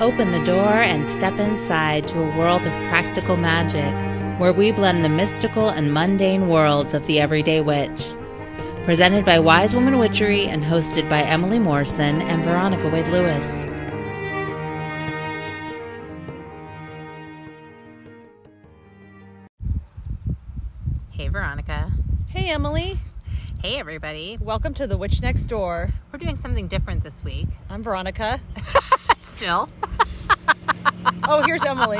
Open the door and step inside to a world of practical magic where we blend the mystical and mundane worlds of the everyday witch. Presented by Wise Woman Witchery and hosted by Emily Morrison and Veronica Wade Lewis. Hey, Veronica. Hey, Emily. Hey, everybody. Welcome to The Witch Next Door. We're doing something different this week. I'm Veronica. Still. Oh, here's Emily.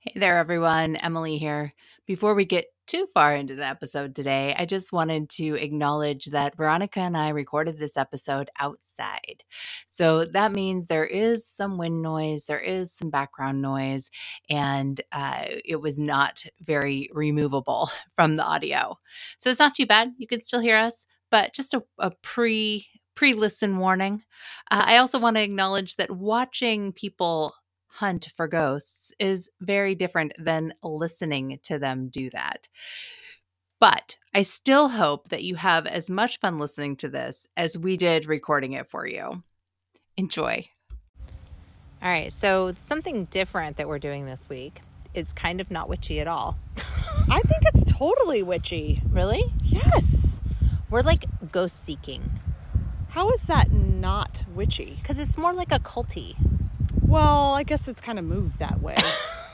Hey there, everyone. Emily here. Before we get too far into the episode today, I just wanted to acknowledge that Veronica and I recorded this episode outside. So that means there is some wind noise, there is some background noise, and uh, it was not very removable from the audio. So it's not too bad. You can still hear us, but just a, a pre pre listen warning. Uh, I also want to acknowledge that watching people hunt for ghosts is very different than listening to them do that. But I still hope that you have as much fun listening to this as we did recording it for you. Enjoy. All right, so something different that we're doing this week is kind of not witchy at all. I think it's totally witchy. Really? Yes. We're like ghost seeking How is that not witchy? because it's more like a culty. Well, I guess it's kind of moved that way.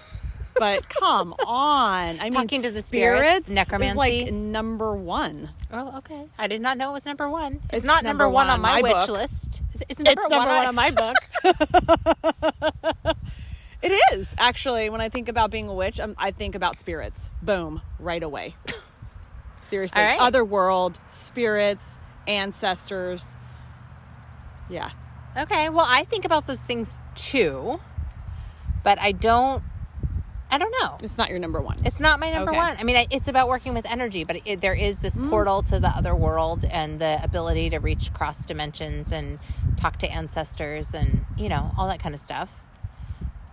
but come on. I mean, Talking to the spirits, spirits, necromancy. is like number one. Oh, okay. I did not know it was number one. It's, It's not number, number one, on my, witch book. list. Is, is it number, it's number one, one on my book. it is actually. When I think about being a witch, um, I think about spirits. Boom, right away. Seriously, All right. other world, spirits, ancestors. Yeah, Okay, well, I think about those things too, but I don't. I don't know. it's not your number one. It's not my number Okay. one. I mean, I, it's about working with energy, but it, there is this Mm. portal to the other world and the ability to reach cross dimensions and talk to ancestors and you know all that kind of stuff.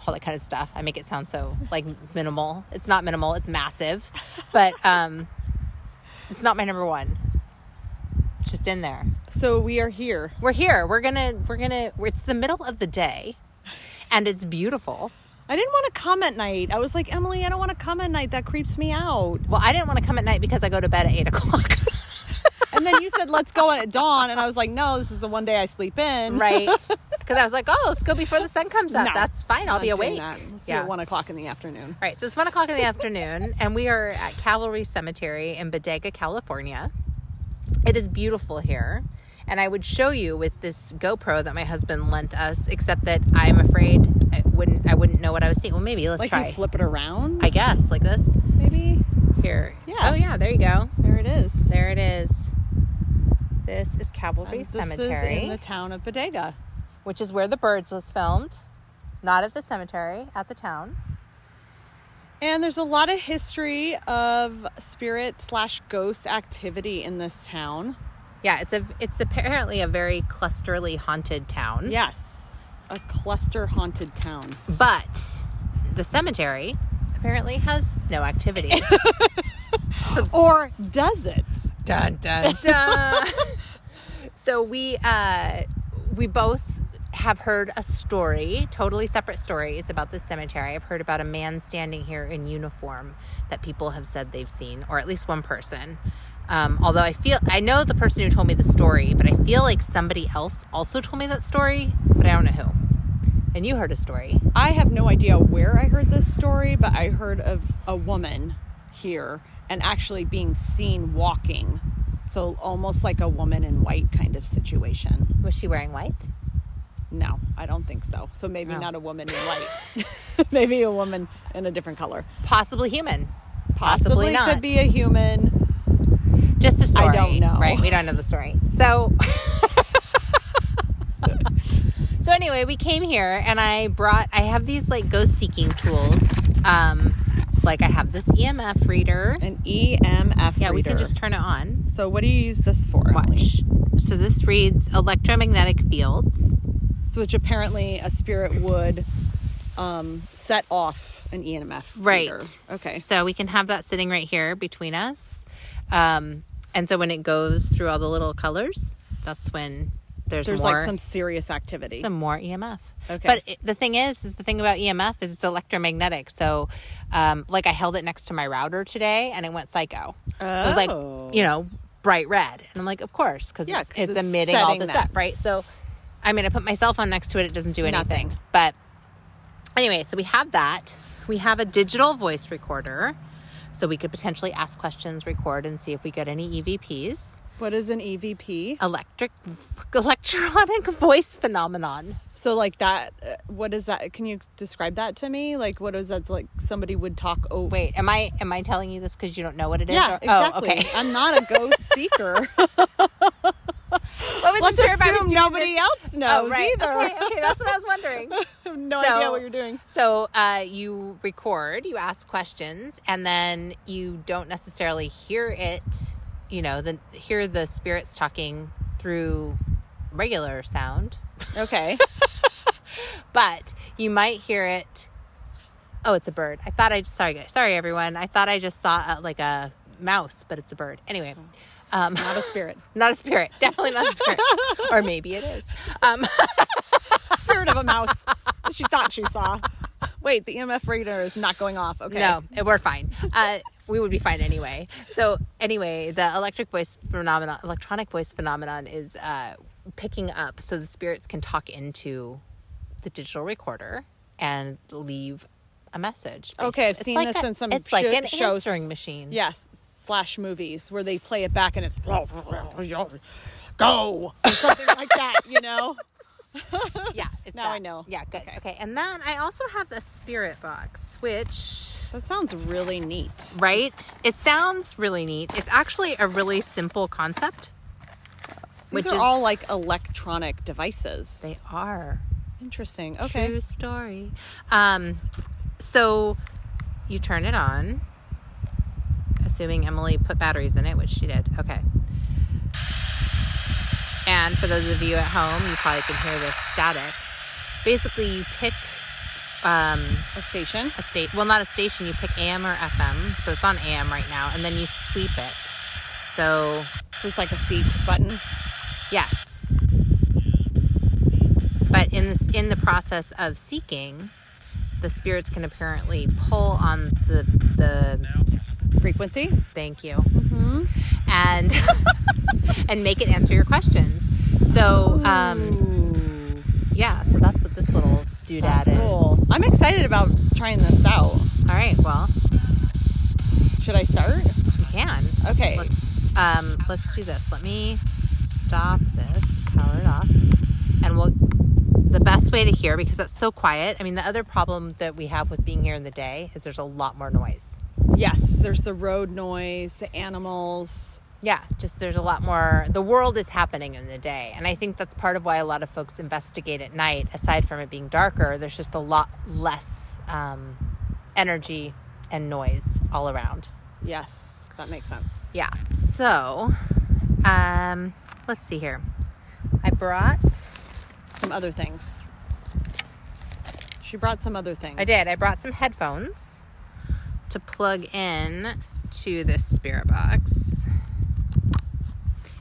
All that kind of stuff. I make it sound so like minimal. It's not minimal. It's massive, but um, it's not my number one. Just in there. So we are here. We're here. We're gonna. We're gonna. It's the middle of the day, and it's beautiful. I didn't want to come at night. I was like, Emily, I don't want to come at night. That creeps me out. Well, I didn't want to come at night because I go to bed at eight o'clock. And then you said, let's go at dawn. And I was like, no, this is the one day I sleep in. right? Because I was like, oh, let's go before the sun comes up. No, That's fine. I'll be awake. Yeah. one o'clock in the afternoon. All right, so it's one o'clock in the afternoon, and we are at Cavalry Cemetery in Bodega, California. It is beautiful here, and I would show you with this GoPro that my husband lent us, except that I'm afraid I wouldn't. I wouldn't know what I was seeing. Well, maybe let's Like try. you flip it around. I guess like this Maybe. here. Yeah. Oh yeah, there you go. There it is. There it is. This is Cavalry And this Cemetery, is in the town of Bodega. which is where The Birds was filmed. Not at the cemetery, at the town. And there's a lot of history of spirit slash ghost activity in this town. Yeah, it's a it's apparently a very clusterly haunted town. Yes. A cluster haunted town. But the cemetery apparently has no activity. Or does it? dun dun dun. so we uh we both have heard a story, totally separate stories about this cemetery. I've heard about a man standing here in uniform that people have said they've seen, or at least one person. Um, although I feel I know the person who told me the story, but I feel like somebody else also told me that story, but I don't know who. And you heard a story. I have no idea where I heard this story, but I heard of a woman here and actually being seen walking. So almost like a woman in white kind of situation. Was she wearing white? No, I don't think so. So maybe No. not a woman in white. maybe a woman in a different color. Possibly human. Possibly, not. could be a human. Just a story. I don't know. Right. We don't know the story. So So anyway, we came here and I brought I have these like ghost seeking tools. Um like I have this EMF reader. An EMF Yeah, we can just turn it on. So what do you use this for? Emily? Watch. So this reads electromagnetic fields. Which apparently a spirit would um, set off an EMF Right. reader. Okay. So we can have that sitting right here between us. Um, and so when it goes through all the little colors, that's when there's, There's more like some serious activity. some more EMF. Okay. But it, the thing is, is the thing about EMF is it's electromagnetic. So, um, like I held it next to my router today, and it went psycho. Oh. It was like Oh. you know bright red, and I'm like, of course, because Yeah, it's, 'cause it's, it's emitting all the that. stuff, right? So, I mean, I put my cell phone next to it; it doesn't do anything. Nothing. But anyway, so we have that. We have a digital voice recorder, so we could potentially ask questions, record, and see if we get any EVPs. what is an EVP? Electric, electronic voice phenomenon. So like that. uh, What is that? Can you describe that to me? Like what is that? Like somebody would talk. Oh, Wait, am I am I telling you this because you don't know what it is? Yeah, or- exactly. Oh, okay. I'm not a ghost seeker. I wasn't Let's sure if I was doing nobody this- else knows Oh, right. either. Okay, okay, that's what I was wondering. No So- idea what you're doing. So uh, you record, you ask questions, and then you don't necessarily hear it. You know, the hear the spirits talking through regular sound, Okay. but you might hear it. Oh, it's a bird. I thought I sorry sorry everyone. I thought I just saw uh like a mouse, but it's a bird. Anyway, um, Not a spirit. not a spirit. Definitely not a spirit, or maybe it is. Um, Spirit of a mouse. She thought she saw. Wait, the EMF reader is not going off. Okay. No, we're fine. Uh, we would be fine anyway. So anyway, the electric voice phenomenon, electronic voice phenomenon, is uh, picking up, so the spirits can talk into the digital recorder and leave a message. Okay, I've It's seen like this a- in some It's like an shows. answering machine. Yes. Slash movies where they play it back and it's go or something like that. You know. yeah. It's Now I know. Yeah, good. Okay. Okay. and then I also have the spirit box, which That sounds really neat. right, it sounds really neat. It's actually a really simple concept. These which are is all like electronic devices. they are. Interesting. Okay. True story. Um, so you turn it on, assuming Emily put batteries in it, which she did. Okay. And for those of you at home, you probably can hear this static. Basically, you pick um, A station. a state. Well, not a station. You pick AM or FM. So it's on AM right now, and then you sweep it. So So it's like a seek button. Yes. But in this in the process of seeking, the spirits can apparently pull on the the Frequency. thank you and and make it answer your questions. So um, yeah, so that's what this little doodad that's is. cool. I'm excited about trying this out. All right, well Should I start? you can. Okay. Let's um let's do this. Let me stop this, power it off, and we'll. The best way to hear because it's so quiet. I mean, the other problem that we have with being here in the day is there's a lot more noise. Yes, there's the road noise, the animals. Yeah, just there's a lot more. The world is happening in the day, and I think that's part of why a lot of folks investigate at night. Aside from it being darker, there's just a lot less um, energy and noise all around. Yes, that makes sense. Yeah. So, um, let's see here. I brought. Some other things. She brought some other things. I did. I brought some headphones to plug in to this spirit box.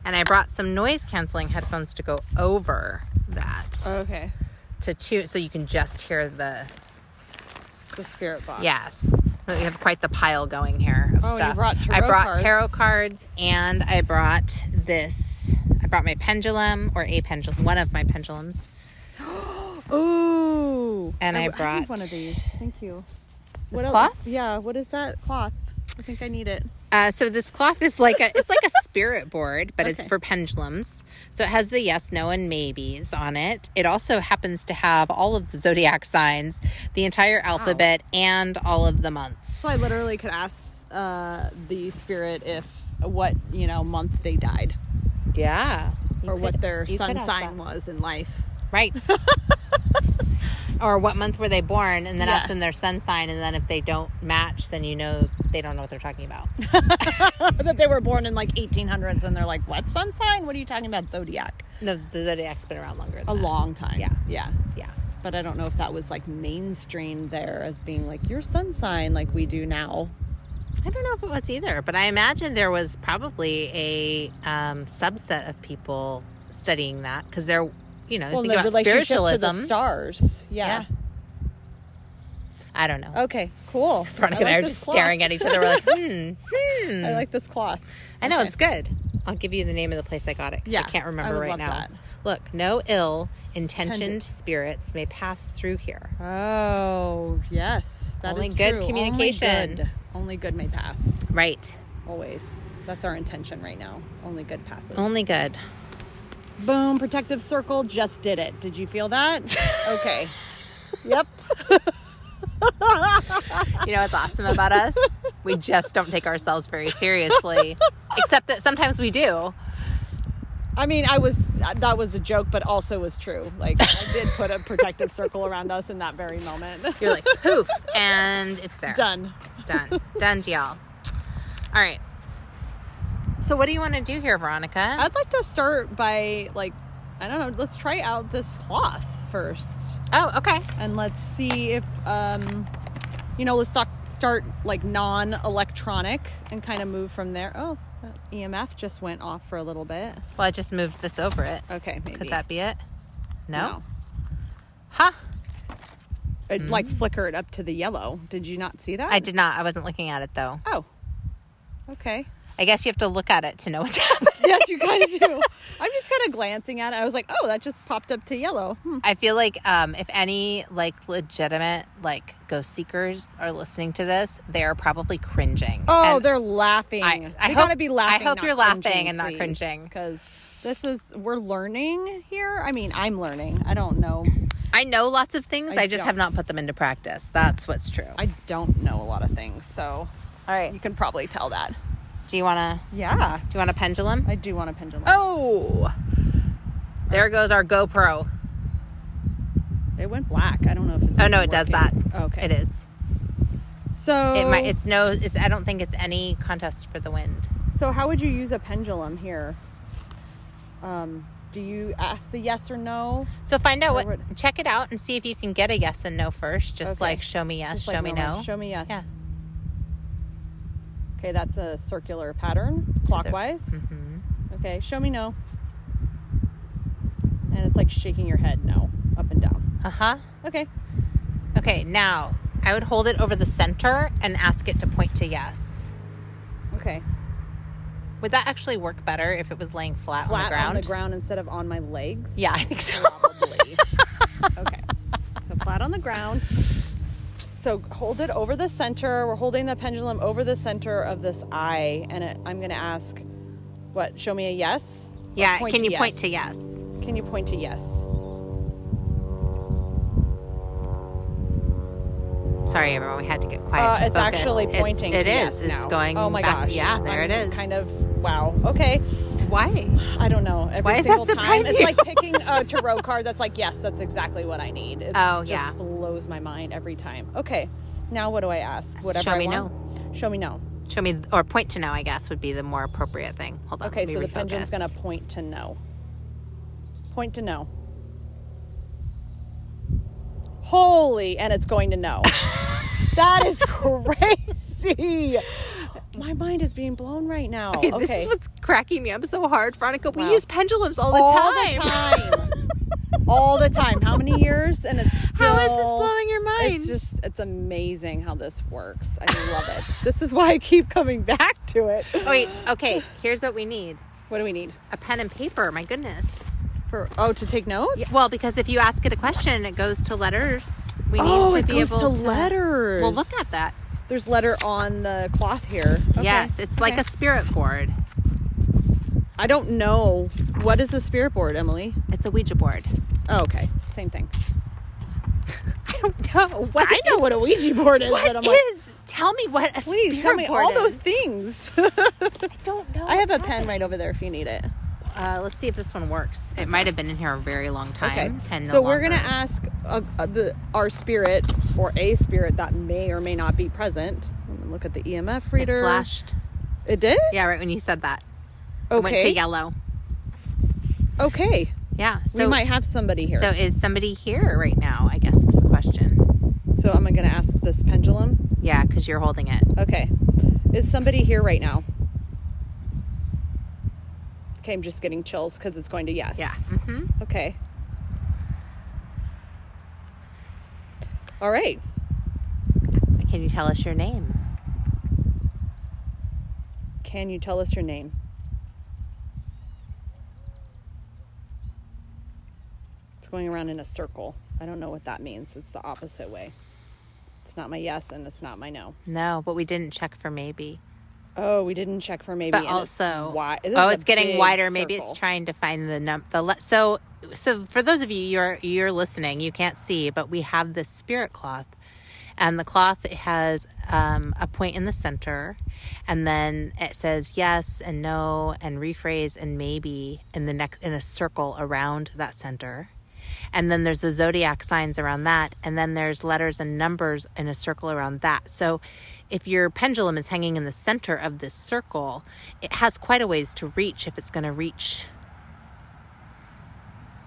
And I brought some noise canceling headphones to go over that Okay. to tune so you can just hear the The spirit box. yes. So we have quite the pile going here of Oh, you stuff. brought I brought cards. tarot cards and I brought this. I brought my pendulum or a pendulum, one of my pendulums. Ooh. And I need brought one of these. Thank you. This el- cloth? Yeah. What is that cloth? I think I need it. Uh, so this cloth is like a it's like a spirit board, but it's for pendulums. So it has the yes, no, and maybes on it. It also happens to have all of the zodiac signs, the entire alphabet, and all of the months. So I literally could ask uh, the spirit if what you know month they died yeah, You or could- what their sun sign was in life. right? or what month were they born, and then Yeah. ask them their sun sign, and then if they don't match, then you know they don't know what they're talking about. that they were born in like 1800s and they're like, what sun sign? What are you talking about? Zodiac. No, the zodiac's been around longer. Than A that. long time. Yeah. Yeah. yeah. But I don't know if that was like mainstream there as being like your sun sign like we do now. I don't know if it was either, but I imagine there was probably a um, subset of people studying that because they're, you know, well, think the about spiritualism. to the stars. Yeah. Yeah. I don't know. Okay. Cool. Veronica I and I like are just cloth. staring at each other. We're like, hmm, hmm. I like this cloth. I know Okay. it's good. I'll give you the name of the place I got it. Yeah, I can't I remember would right love now. that. Look, no ill intentioned Intended. spirits may pass through here. Oh yes, that is Only good true. communication. Only good. Only good may pass. Right. Always. That's our intention right now. Only good passes. Only good. Boom! Protective circle just did it. Did you feel that? okay. Yep. You know what's awesome about us? We just don't take ourselves very seriously. Except that sometimes we do. I mean, I was that was a joke, but also was true. Like I did put a protective circle around us in that very moment. You're like poof, and it's there. Done. Done. Done, y'all. All right. So, what do you want to do here, Veronica? I'd like to start by like, I don't know. Let's try out this cloth first. oh, okay. and let's see if um you know let's talk, start like non-electronic and kind of move from there oh that emf just went off for a little bit Well, I just moved this over it. okay maybe Could that be it? No. no Huh? it like flickered up to the yellow did you not see that I did not. I wasn't looking at it though. oh okay I guess you have to look at it to know what's happening. yes you kind of do i'm just kind of glancing at it i was like oh that just popped up to yellow Hmm. I feel like um, if any like legitimate like ghost seekers are listening to this, they are probably cringing. oh And they're laughing I- I hope- gotta be laughing I hope you're laughing and not cringing. because this is we're learning here i mean i'm learning i don't know I know lots of things. I I, just don't. have not put them into practice. That's what's true. I don't know a lot of things, so All right. you can probably tell that. Do you want to? Yeah, Do you want a pendulum? I do want a pendulum. Oh, there goes our GoPro. It went black. I don't know if it's. Oh no, it does that. working. Okay, It is. So It might. It's no. It's. I don't think it's any contest for the wind. so how would you use a pendulum here? Um, do you ask the yes or no? So find out what. what- Check it out and see if you can get a yes and no first. Just Okay. like show me yes, show me normal. no. Show me yes. Yeah. Okay, that's a circular pattern, clockwise. Mm-hmm. Okay, show me no. And it's like shaking your head no, up and down. Uh huh. Okay. Okay. Now I would hold it over the center and ask it to point to yes. Okay. Would that actually work better if it was laying flat, Flat on the ground? on the ground instead of on my legs. Yeah, I think so. Probably. okay. So flat on the ground. So hold it over the center. We're holding the pendulum over the center of this eye, and it, I'm going to ask, what? Show me a yes. Yeah. Can you point to yes? Can you point to yes? Sorry, everyone. We had to get quiet. Uh, to it's focus. actually It's- pointing. It to is. yes. It's going. Oh my back- gosh! Yeah, there I'm it is. Kind of. Wow. Okay. Why? I don't know. Every Why does that single time, it's like picking a tarot card that's like, yes, that's exactly what I need. It Oh, just yeah. Blows my mind every time. Okay, now what do I ask? Whatever Show I me want? Show me no. Show me or point to no. I guess would be the more appropriate thing. Hold on. Okay, so the refocus. pendulum's gonna point to no. Point to no. Holy, and it's going to no. that is crazy. My mind is being blown right now. Okay, Okay, this is what's cracking me up so hard, Veronica. We Wow. use pendulums all the all time. the time. all the time. How many years? And it's still, How is this blowing your mind? It's just it's amazing how this works. I love it. This is why I keep coming back to it. Oh, wait. Okay. Here's what we need: What do we need? a pen and paper. My goodness. For oh to take notes? Well, because if you ask it a question it goes to letters, we need oh, to it be goes able to letters. Well, look at that. There's letter on the cloth here. Okay. Yes, it's like a spirit board. I don't know what is a spirit board, Emily. It's a Ouija board. Oh, okay, same thing. I don't know. What I know what a Ouija board is, What but I'm like, is? Tell me what a please tell me all is. those things. I don't know. I have a what's pen right over there if you need it. Uh, let's see if this one works. It might have been in here a very long time. Okay. So we're gonna ask uh, uh, the our spirit or a spirit that may or may not be present. Let me look at the EMF It reader. flashed. It did. Yeah, right when you said that. It Okay. went to yellow. Okay. Yeah. So we might have somebody here. So is somebody here right now? I guess is the question. so am I'm gonna ask this pendulum. Yeah, because you're holding it. Okay. Is somebody here right now? Okay, I'm just getting chills because it's going to yes. Yeah. hmm Okay. All right. Can you tell us your name? Can you tell us your name? Going around in a circle. I don't know what that means. It's the opposite way. It's not my yes and it's not my no. No, but we didn't check for maybe. Oh, we didn't check for maybe. But and it's also, wi- oh, it's getting wider. Maybe it's trying to find the num the le- so so for those of you you're you're listening, you can't see, but we have this spirit cloth, and the cloth has um, a point in the center, and then it says yes and no and rephrase and maybe in the next in a circle around that center. And then there's the zodiac signs around that. And then there's letters and numbers in a circle around that. So if your pendulum is hanging in the center of this circle, it has quite a ways to reach if it's going to reach.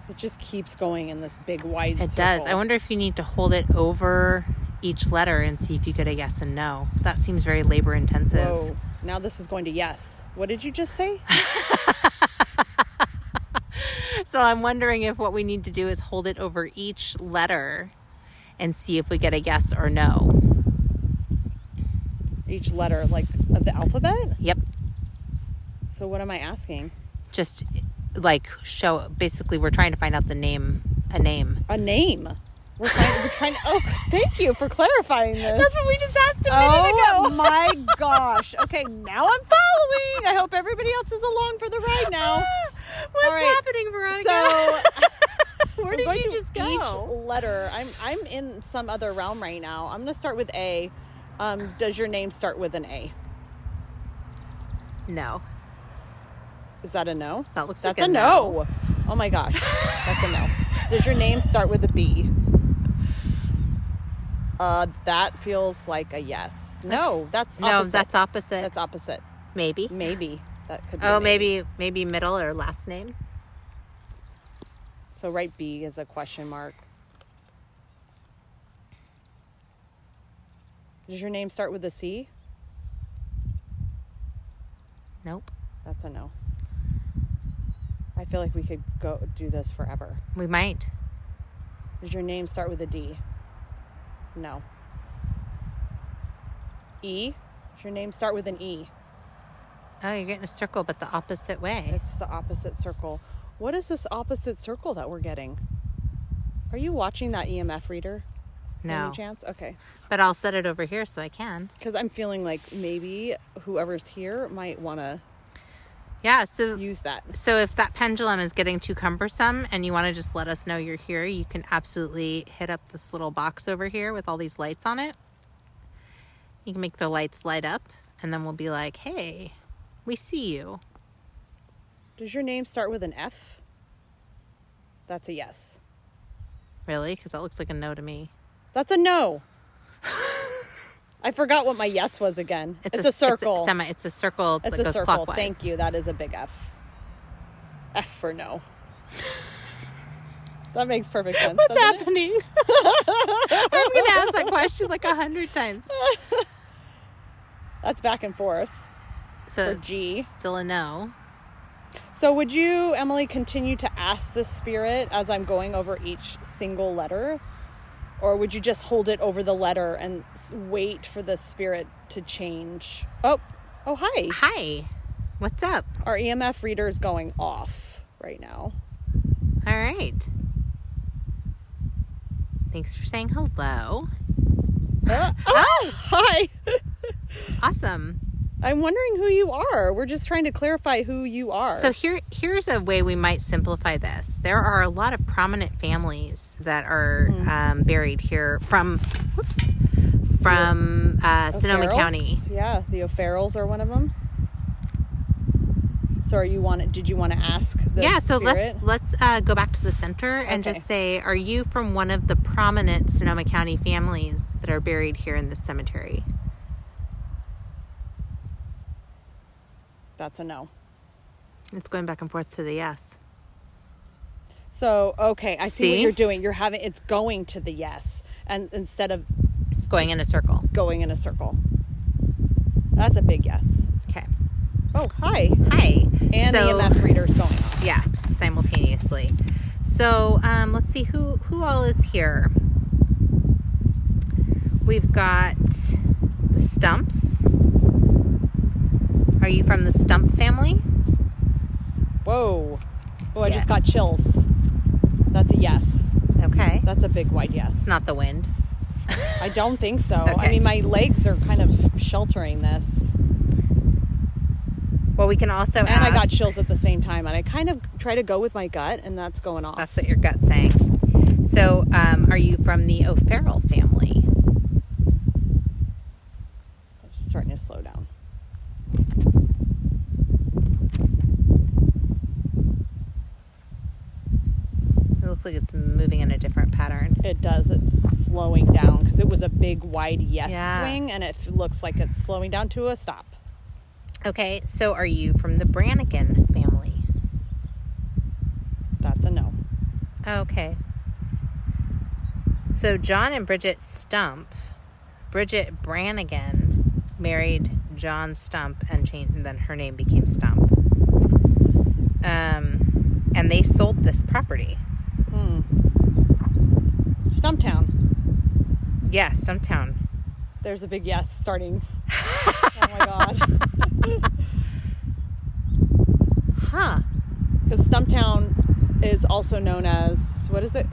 It just keeps going in this big wide. It does. I wonder if you need to hold it over each letter and see if you get a yes and no. That seems very labor intensive. Whoa! Now this is going to yes. What did you just say? So I'm wondering if what we need to do is hold it over each letter and see if we get a yes or no. Each letter, like of the alphabet. Yep. So what am I asking? Just like show basically we're trying to find out the name a name. A name. We're trying. we're trying. to, Oh, thank you for clarifying this. That's what we just asked a minute ago. Oh my gosh. Okay, now I'm following. I hope everybody else is along for the ride now. What's All right. happening, Veronica? So where did you just go? Each letter. I'm I'm in some other realm right now. I'm gonna start with A. Um, does your name start with an A? No. Is that a no? That looks That's like a, a no. Oh my gosh, that's a no. Does your name start with a B? Uh, that feels like a yes. No, that's No, opposite. that's opposite. that's opposite. maybe. Maybe that could. Be Oh, maybe maybe middle or last name. So write B is a question mark. Does your name start with a C? Nope. That's a no. I feel like we could go do this forever. We might. Does your name start with a D? No. E? Does your name start with an E? Oh, you're getting a circle, but the opposite way. It's the opposite circle. What is this opposite circle that we're getting? Are you watching that EMF reader? No, Any chance? Okay. but I'll set it over here so I can. Because I'm feeling like maybe whoever's here might want to Yeah. So use that. So if that pendulum is getting too cumbersome and you want to just let us know you're here, you can absolutely hit up this little box over here with all these lights on it. You can make the lights light up and then we'll be like, "Hey, we see you." Does your name start with an F? That's a yes. Really? Cuz that looks like a no to me. That's a no. I forgot what my yes was again. It's, a, circle. It's a, semi, it's a circle It's that a goes circle. clockwise. Thank you. That is a big F. F for no. that makes perfect sense. What's happening? I'm going to ask that question like a hundred times. That's back and forth. So G. still a no. So, would you, Emily, continue to ask the spirit as I'm going over each single letter? Or would you just hold it over the letter and wait for the spirit to change? Oh, oh, hi. Hi. What's up? Our EMF reader is going off right now. All right. Thanks for saying hello. Uh, oh, hi. Awesome. I'm wondering who you are. We're just trying to clarify who you are. So here here's a way we might simplify this. There are a lot of prominent families that are Hmm. um, buried here from whoops from uh, Sonoma County. Yeah, the O'Farrells are one of them. So, are you want? Did you want to ask? The yeah, so spirit? let's let's uh, go back to the center and Okay. just say, are you from one of the prominent Sonoma County families that are buried here in this cemetery? That's a no. It's going back and forth to the yes. So, okay, I see, what you're doing. You're having it's going to the yes, and instead of Going in a circle. going in a circle. That's a big yes. Okay. Oh, hi. Hi. And so, the EMF reader's going off. Yes, simultaneously. So um, let's see who who all is here. We've got the Stumps. Are you from the Stump family? Whoa. Oh, I Yeah. just got chills. That's a yes. Okay. That's a big wide yes. It's not the wind. I don't think so. I mean, my legs are kind of sheltering this. Well, we can also And I got chills at the same time. And I kind of try to go with my gut, and that's going off. That's what your gut's saying. So, um, are you from the O'Farrell family? It's starting to slow down. It looks like it's moving in a different pattern. It does. It's slowing down because it was a big wide yes Yeah. swing, and it looks like it's slowing down to a stop. Okay, so are you from the Brannigan family? That's a no. Okay. So John and Bridget Stump, Bridget Brannigan married John Stump and changed, and then her name became Stump. Um, and they sold this property. Hmm. Stumptown. Yeah, Stumptown. There's a big yes starting. oh my god. Huh. Because Stumptown is also known as what is it?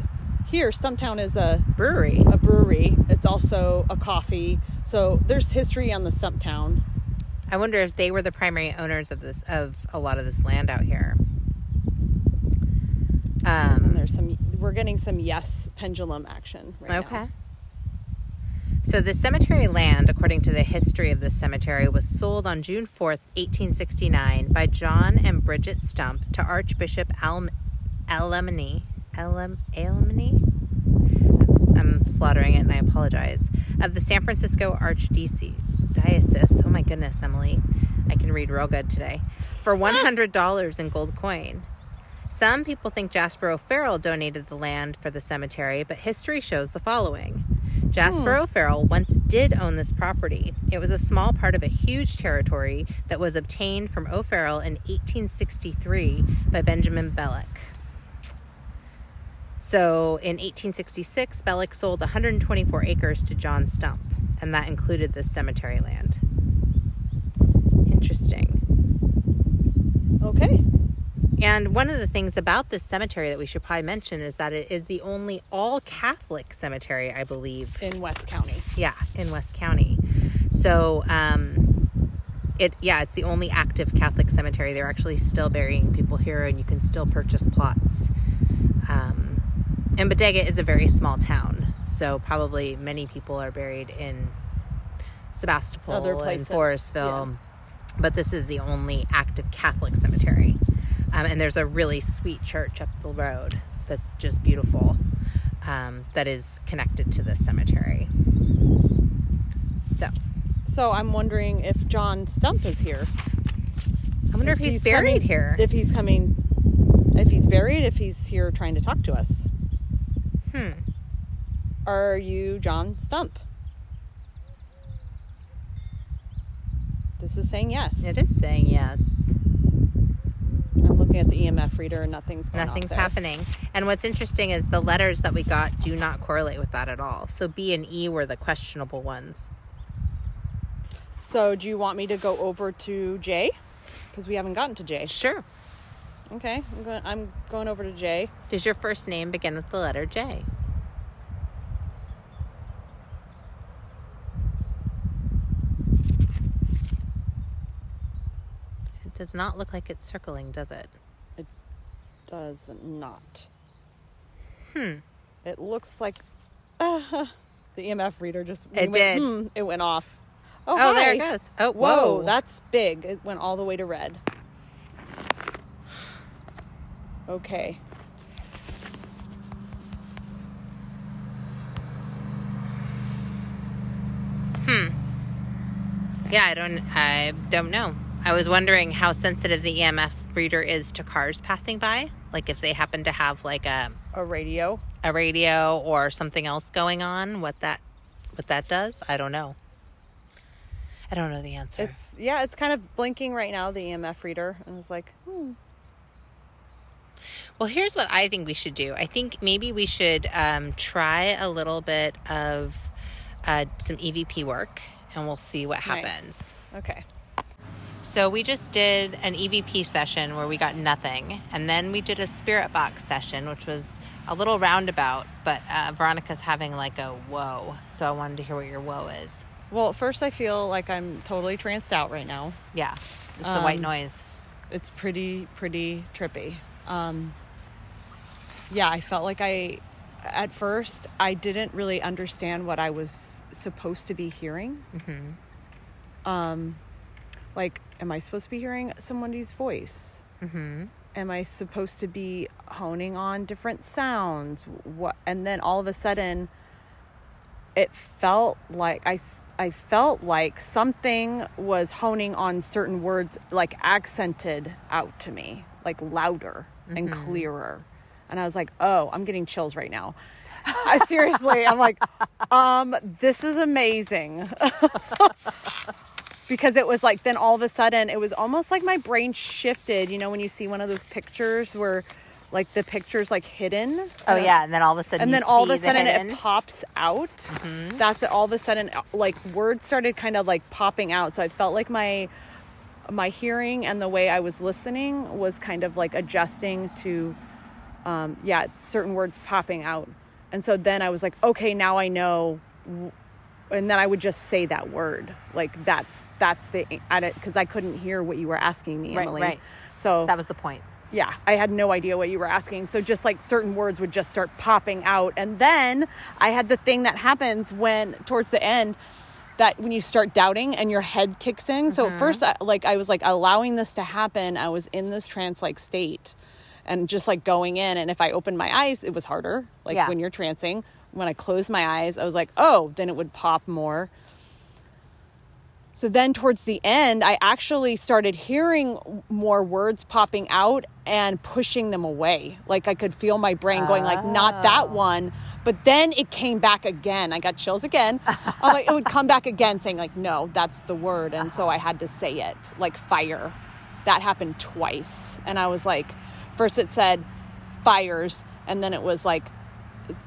Here, Stumptown is a Brewery. a brewery. It's also a coffee. So there's history on the Stumptown. I wonder if they were the primary owners of this of a lot of this land out here. Um, there's some we're getting some yes pendulum action right okay. now. Okay. So the cemetery land, according to the history of this cemetery, was sold on June 4th, 1869 by John and Bridget Stump to Archbishop Al- Alemany. Alem- Alemany? I'm slaughtering it and I apologize. Of the San Francisco Archdiocese. Diocese. Oh my goodness, Emily. I can read real good today. For $100 in gold coin. Some people think Jasper O'Farrell donated the land for the cemetery, but history shows the following. Jasper hmm. O'Farrell once did own this property. It was a small part of a huge territory that was obtained from O'Farrell in 1863 by Benjamin Belloc. So in 1866, Belloc sold 124 acres to John Stump, and that included this cemetery land. Interesting. Okay. And one of the things about this cemetery that we should probably mention is that it is the only all Catholic cemetery, I believe. In West County. Yeah, in West County. So, um, it yeah, it's the only active Catholic cemetery. They're actually still burying people here, and you can still purchase plots. Um, and Bodega is a very small town, so probably many people are buried in Sebastopol Other and places, Forestville. But this is the only active Catholic cemetery. Um, and there's a really sweet church up the road that's just beautiful um, that is connected to this cemetery. So So I'm wondering if John Stump is here. I wonder if, he's, buried coming- here. If he's coming, if he's buried, if he's here trying to talk to us. Hmm. Are you John Stump? This is saying yes. It is saying yes. Looking at the EMF reader and nothing's going Nothing's happening. And what's interesting is the letters that we got do not correlate with that at all. So B and E were the questionable ones. So do you want me to go over to Jay? Because we haven't gotten to Jay. Sure. Okay, I'm going. I'm going over to Jay. Does your first name begin with the letter J? Does not look like it's circling, does it? It does not. Hmm. It looks like the EMF reader just It went, did. hmm, it went off. Oh, Oh, there it goes. Oh, Whoa, whoa. that's big. It went all the way to red. Okay. Hmm. Yeah, I don't I don't know. I was wondering how sensitive the EMF reader is to cars passing by. Like if they happen to have like a A radio. a radio or something else going on, what that what that does, I don't know. I don't know the answer. It's yeah, it's kind of blinking right now. The EMF reader, and I was like, hmm. Well, here's what I think we should do. I think maybe we should um, try a little bit of uh, some EVP work, and we'll see what happens. Nice. Okay. So we just did an EVP session where we got nothing, and then we did a spirit box session, which was a little roundabout. But uh, Veronica's having like a whoa, so I wanted to hear what your whoa is. Well, at first I feel like I'm totally tranced out right now. Yeah, it's the white Um, noise. It's pretty pretty trippy. Um, yeah, I felt like I at first I didn't really understand what I was supposed to be hearing. Um, like, am I supposed to be hearing somebody's voice? Mm-hmm. Am I supposed to be honing on different sounds? What? And then all of a sudden, it felt like I, I felt like something was honing on certain words, like accented out to me, like louder and clearer. And I was like, oh, I'm getting chills right now. I seriously, I'm like, um, this is amazing. because it was like then all of a sudden it was almost like my brain shifted you know when you see one of those pictures where like the picture's like hidden? Oh yeah, and then all of a sudden, and then all of a sudden hidden- Mm-hmm. it pops out. That's it all of a sudden like words started kind of like popping out. So i felt like my my hearing and the way i was listening was kind of like adjusting to um yeah certain words popping out. And so then i was like okay now i know and then I would just say that word. Like that's that's the at it because I couldn't hear what you were asking me, Emily. right. right. So That was the point. yeah, I had no idea what you were asking. So just like certain words would just start popping out, and then I had the thing that happens when towards the end that when you start doubting and your head kicks in. So at mm-hmm. first, I, like I was like allowing this to happen. I was in this trance like state, and just like going in. And if I opened my eyes, it was harder. Like Yeah. when you're trancing. When I closed my eyes, I was like, oh, then it would pop more. So then towards the end, I actually started hearing more words popping out and pushing them away. Like I could feel my brain going like not that ah. one, but then it came back again. I got chills again. I'm like it would come back again saying like no, that's the word and so I had to say it like fire. That happened twice. And I was like first it said fires and then it was like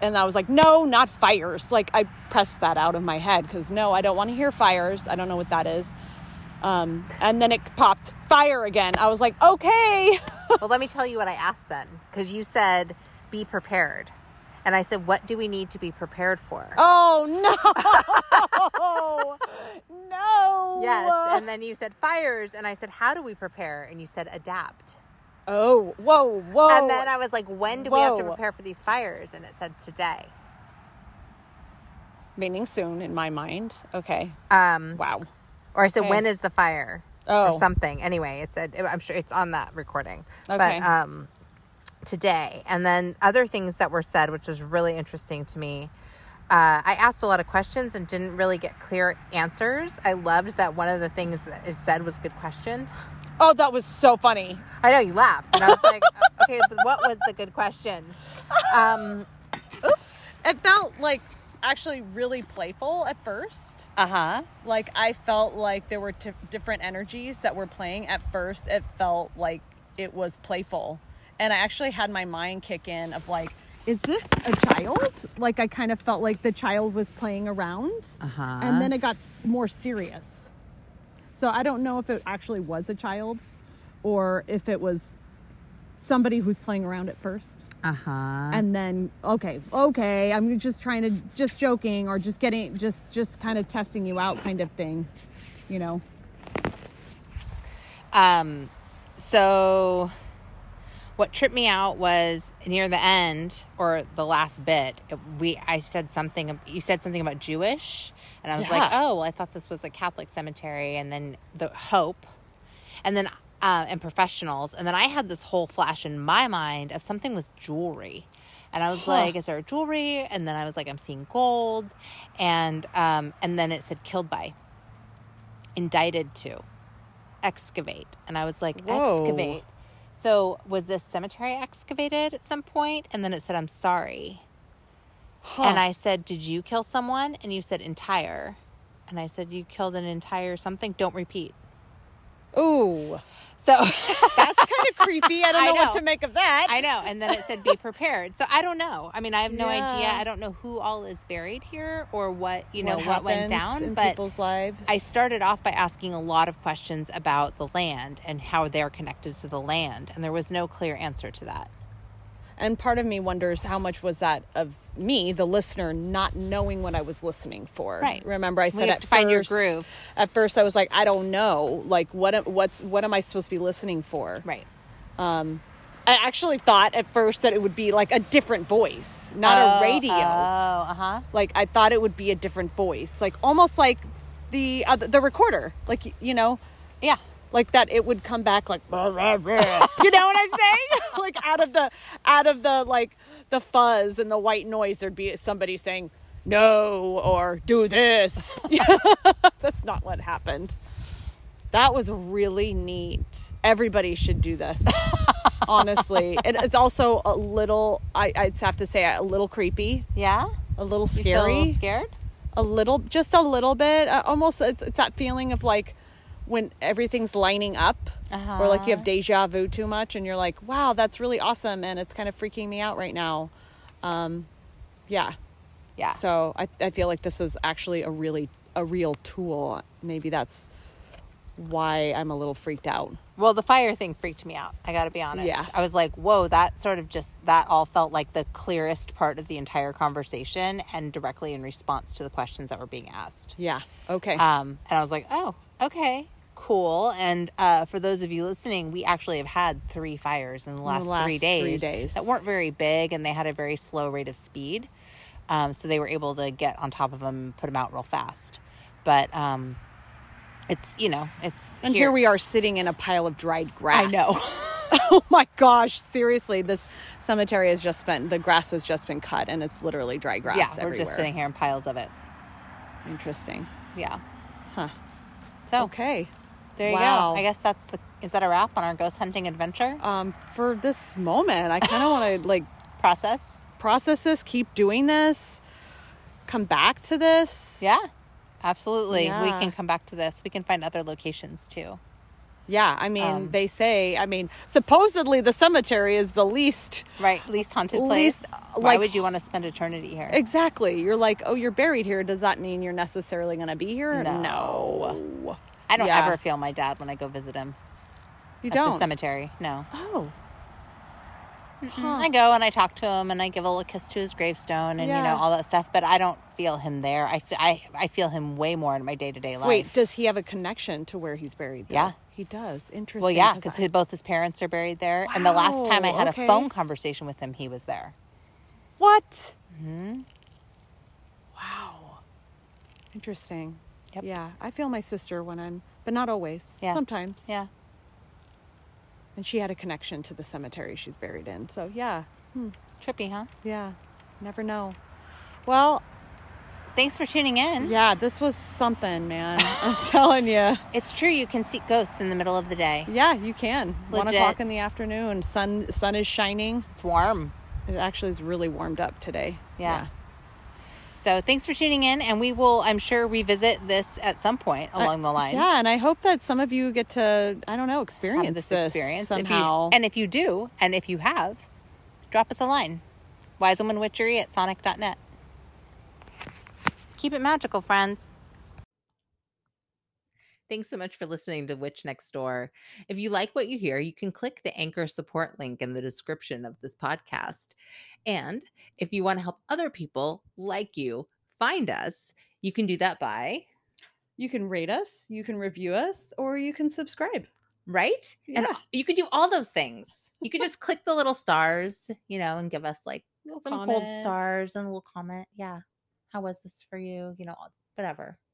and I was like, no, not fires. Like I pressed that out of my head because no, I don't want to hear fires. I don't know what that is. Um, and then it popped fire again. I was like, okay. well, let me tell you what I asked then, because you said be prepared, and I said, what do we need to be prepared for? oh no, no. Yes, and then you said fires, and I said, how do we prepare? And you said adapt. Oh, whoa, whoa. And then I was like, when do we have to prepare for these fires? And it said today. meaning soon in my mind. Okay. Um, Wow. or I said, Okay. when is the fire? Oh. Or something. Anyway, it said, I'm sure it's on that recording. Okay. But um, today. And then other things that were said, which is really interesting to me. Uh, I asked a lot of questions and didn't really get clear answers. I loved that one of the things that it said was good question. Oh, that was so funny. I know you laughed, and I was like, okay, what was the good question? Um, oops. It felt like actually really playful at first. Uh huh. like I felt like there were t- different energies that were playing. At first, it felt like it was playful, and I actually had my mind kick in of like, is this a child? Like I kind of felt like the child was playing around, Uh-huh. and then it got more serious. So I don't know if it actually was a child, or if it was somebody who's playing around at first Uh huh. and then okay okay i'm just trying to just joking or just getting just just kind of testing you out kind of thing you know Um, so what tripped me out was near the end or the last bit. We I said something. You said something about Jewish, and I was like, oh, well, I thought this was a Catholic cemetery, and then the Hope, and then uh, and professionals, and then I had this whole flash in my mind of something with jewelry. And I was Huh. like, "Is there jewelry?" And then I was like, "I'm seeing gold," and um, and then it said "killed by," indicted to, excavate, and I was like, Whoa. "Excavate." So was this cemetery excavated at some point? And then it said, "I'm sorry," and I said, "Did you kill someone?" And you said, "Entire," And I said, You killed an entire something. Don't repeat. Ooh, So that's kind of creepy. I don't I know, what to make of that. I know. And then it said, Be prepared. So I don't know. I mean, I have no idea. I don't know who all is buried here or what, you know, what, what, went down. But people's lives. I started off by asking a lot of questions about the land and how they're connected to the land. And there was no clear answer to that. And part of me wonders how much was that of me, the listener, not knowing what I was listening for. Right. Remember, I said have at to find your first- groove. At first, I was like, I don't know. Like, what? am- What's? What am I supposed to be listening for? Right. Um, I actually thought at first that it would be like a different voice, not Oh, a radio. Oh, uh huh. like I thought it would be a different voice, like almost like the uh, the recorder, like you know, Yeah. Like that it would come back like you know what I'm saying? like out of the out of the like the fuzz and the white noise there'd be somebody saying no or do this. That's not what happened. That was really neat. Everybody should do this. Honestly, and it's also a little I I'd have to say a little creepy, Yeah. a little feel a scary little scared? a little just a little bit uh, almost it's, it's that feeling of like when everything's lining up or like you have deja vu too much and you're like wow that's really awesome and it's kind of freaking me out right now um yeah Yeah. so I, I feel like this is actually a really a real tool maybe that's why i'm a little freaked out Well, the fire thing freaked me out. I got to be honest. Yeah. I was like, whoa, that sort of just, that all felt like the clearest part of the entire conversation and directly in response to the questions that were being asked. yeah okay Um, and I was like, oh, okay, cool. And uh, for those of you listening, we actually have had three fires in the last, last three, three days days. that weren't very big and they had a very slow rate of speed. Um, so they were able to get on top of them and put them out real fast. But um, it's, you know, it's. and here. we are sitting in a pile of dried grass I know. oh my gosh seriously this cemetery has just been the grass has just been cut and it's literally dry grass Yeah, we're just sitting here in piles of it. interesting Yeah. Huh. So okay there you Wow. go. I guess that's the. Is that a wrap on our ghost hunting adventure um for this moment i kind of want to like process? process this keep doing this come back to this Yeah, absolutely. We can come back to this. We can find other locations too. yeah i mean Um, they say i mean supposedly the cemetery is the least Right, least haunted place. Least, Why like- would you want to spend eternity here? exactly you're like oh you're buried here does that mean you're necessarily going to be here No. no I don't yeah. ever feel my dad when I go visit him you at don't the cemetery. No, oh I go and I talk to him and I give a little kiss to his gravestone and you know all that stuff. But I don't feel him there. I I, I feel him way more in my day to day life. Wait, does he have a connection to where he's buried? though? Yeah. he does. Interesting. well, yeah, because I- both his parents are buried there. And the last time I had okay. a phone conversation with him, he was there. what? Hmm. Wow, interesting. Yep. Yeah, I feel my sister when I'm, but not always. Yeah. sometimes. Yeah. and she had a connection to the cemetery she's buried in. So yeah, hmm. Trippy, huh? yeah, never know. Well, Thanks for tuning in. yeah, this was something, man. I'm telling you. It's true. You can see ghosts in the middle of the day. Yeah, you can. One o'clock in the afternoon, sun sun is shining. It's warm. It actually is really warmed up today. Yeah. So thanks for tuning in, and we will, I'm sure, revisit this at some point along the line. Yeah, and I hope that some of you get to, I don't know, experience have this, this, experience If you- somehow. and if you do, and if you have, drop us a line. Wisewomanwitchery at sonic.net. Keep it magical, friends. Thanks so much for listening to Witch Next Door. If you like what you hear, you can click the anchor support link in the description of this podcast. And if you want to help other people like you find us, you can do that by, you can rate us, you can review us, or you can subscribe. right? And you could do all those things. You could just click the little stars, you know, and give us like Little some gold comments. stars and a little comment. Yeah. How was this for you? You know, whatever.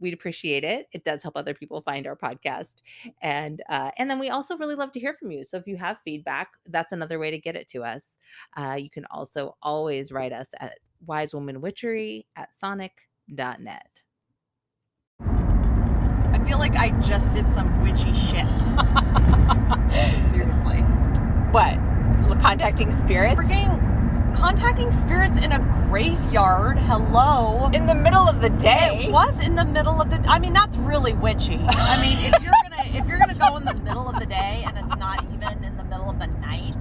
We'd appreciate it. It does help other people find our podcast, and uh, and then we also really love to hear from you. So if you have feedback, that's another way to get it to us. Uh, you can also always write us at wisewomanwitchery at sonic.net. I feel like I just did some witchy shit. Seriously. What? Contacting spirits? Contacting spirits in a graveyard. Hello. In the middle of the day. It was in the middle of the I mean that's really witchy. I mean if you're gonna if you're gonna go in the middle of the day and it's not even in the middle of the night.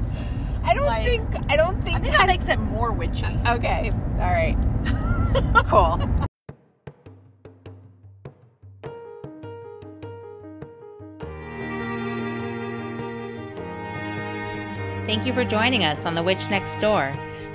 I don't like, think I don't think I think that makes it more witchy. Okay. All right. cool. Thank you for joining us on The Witch Next Door.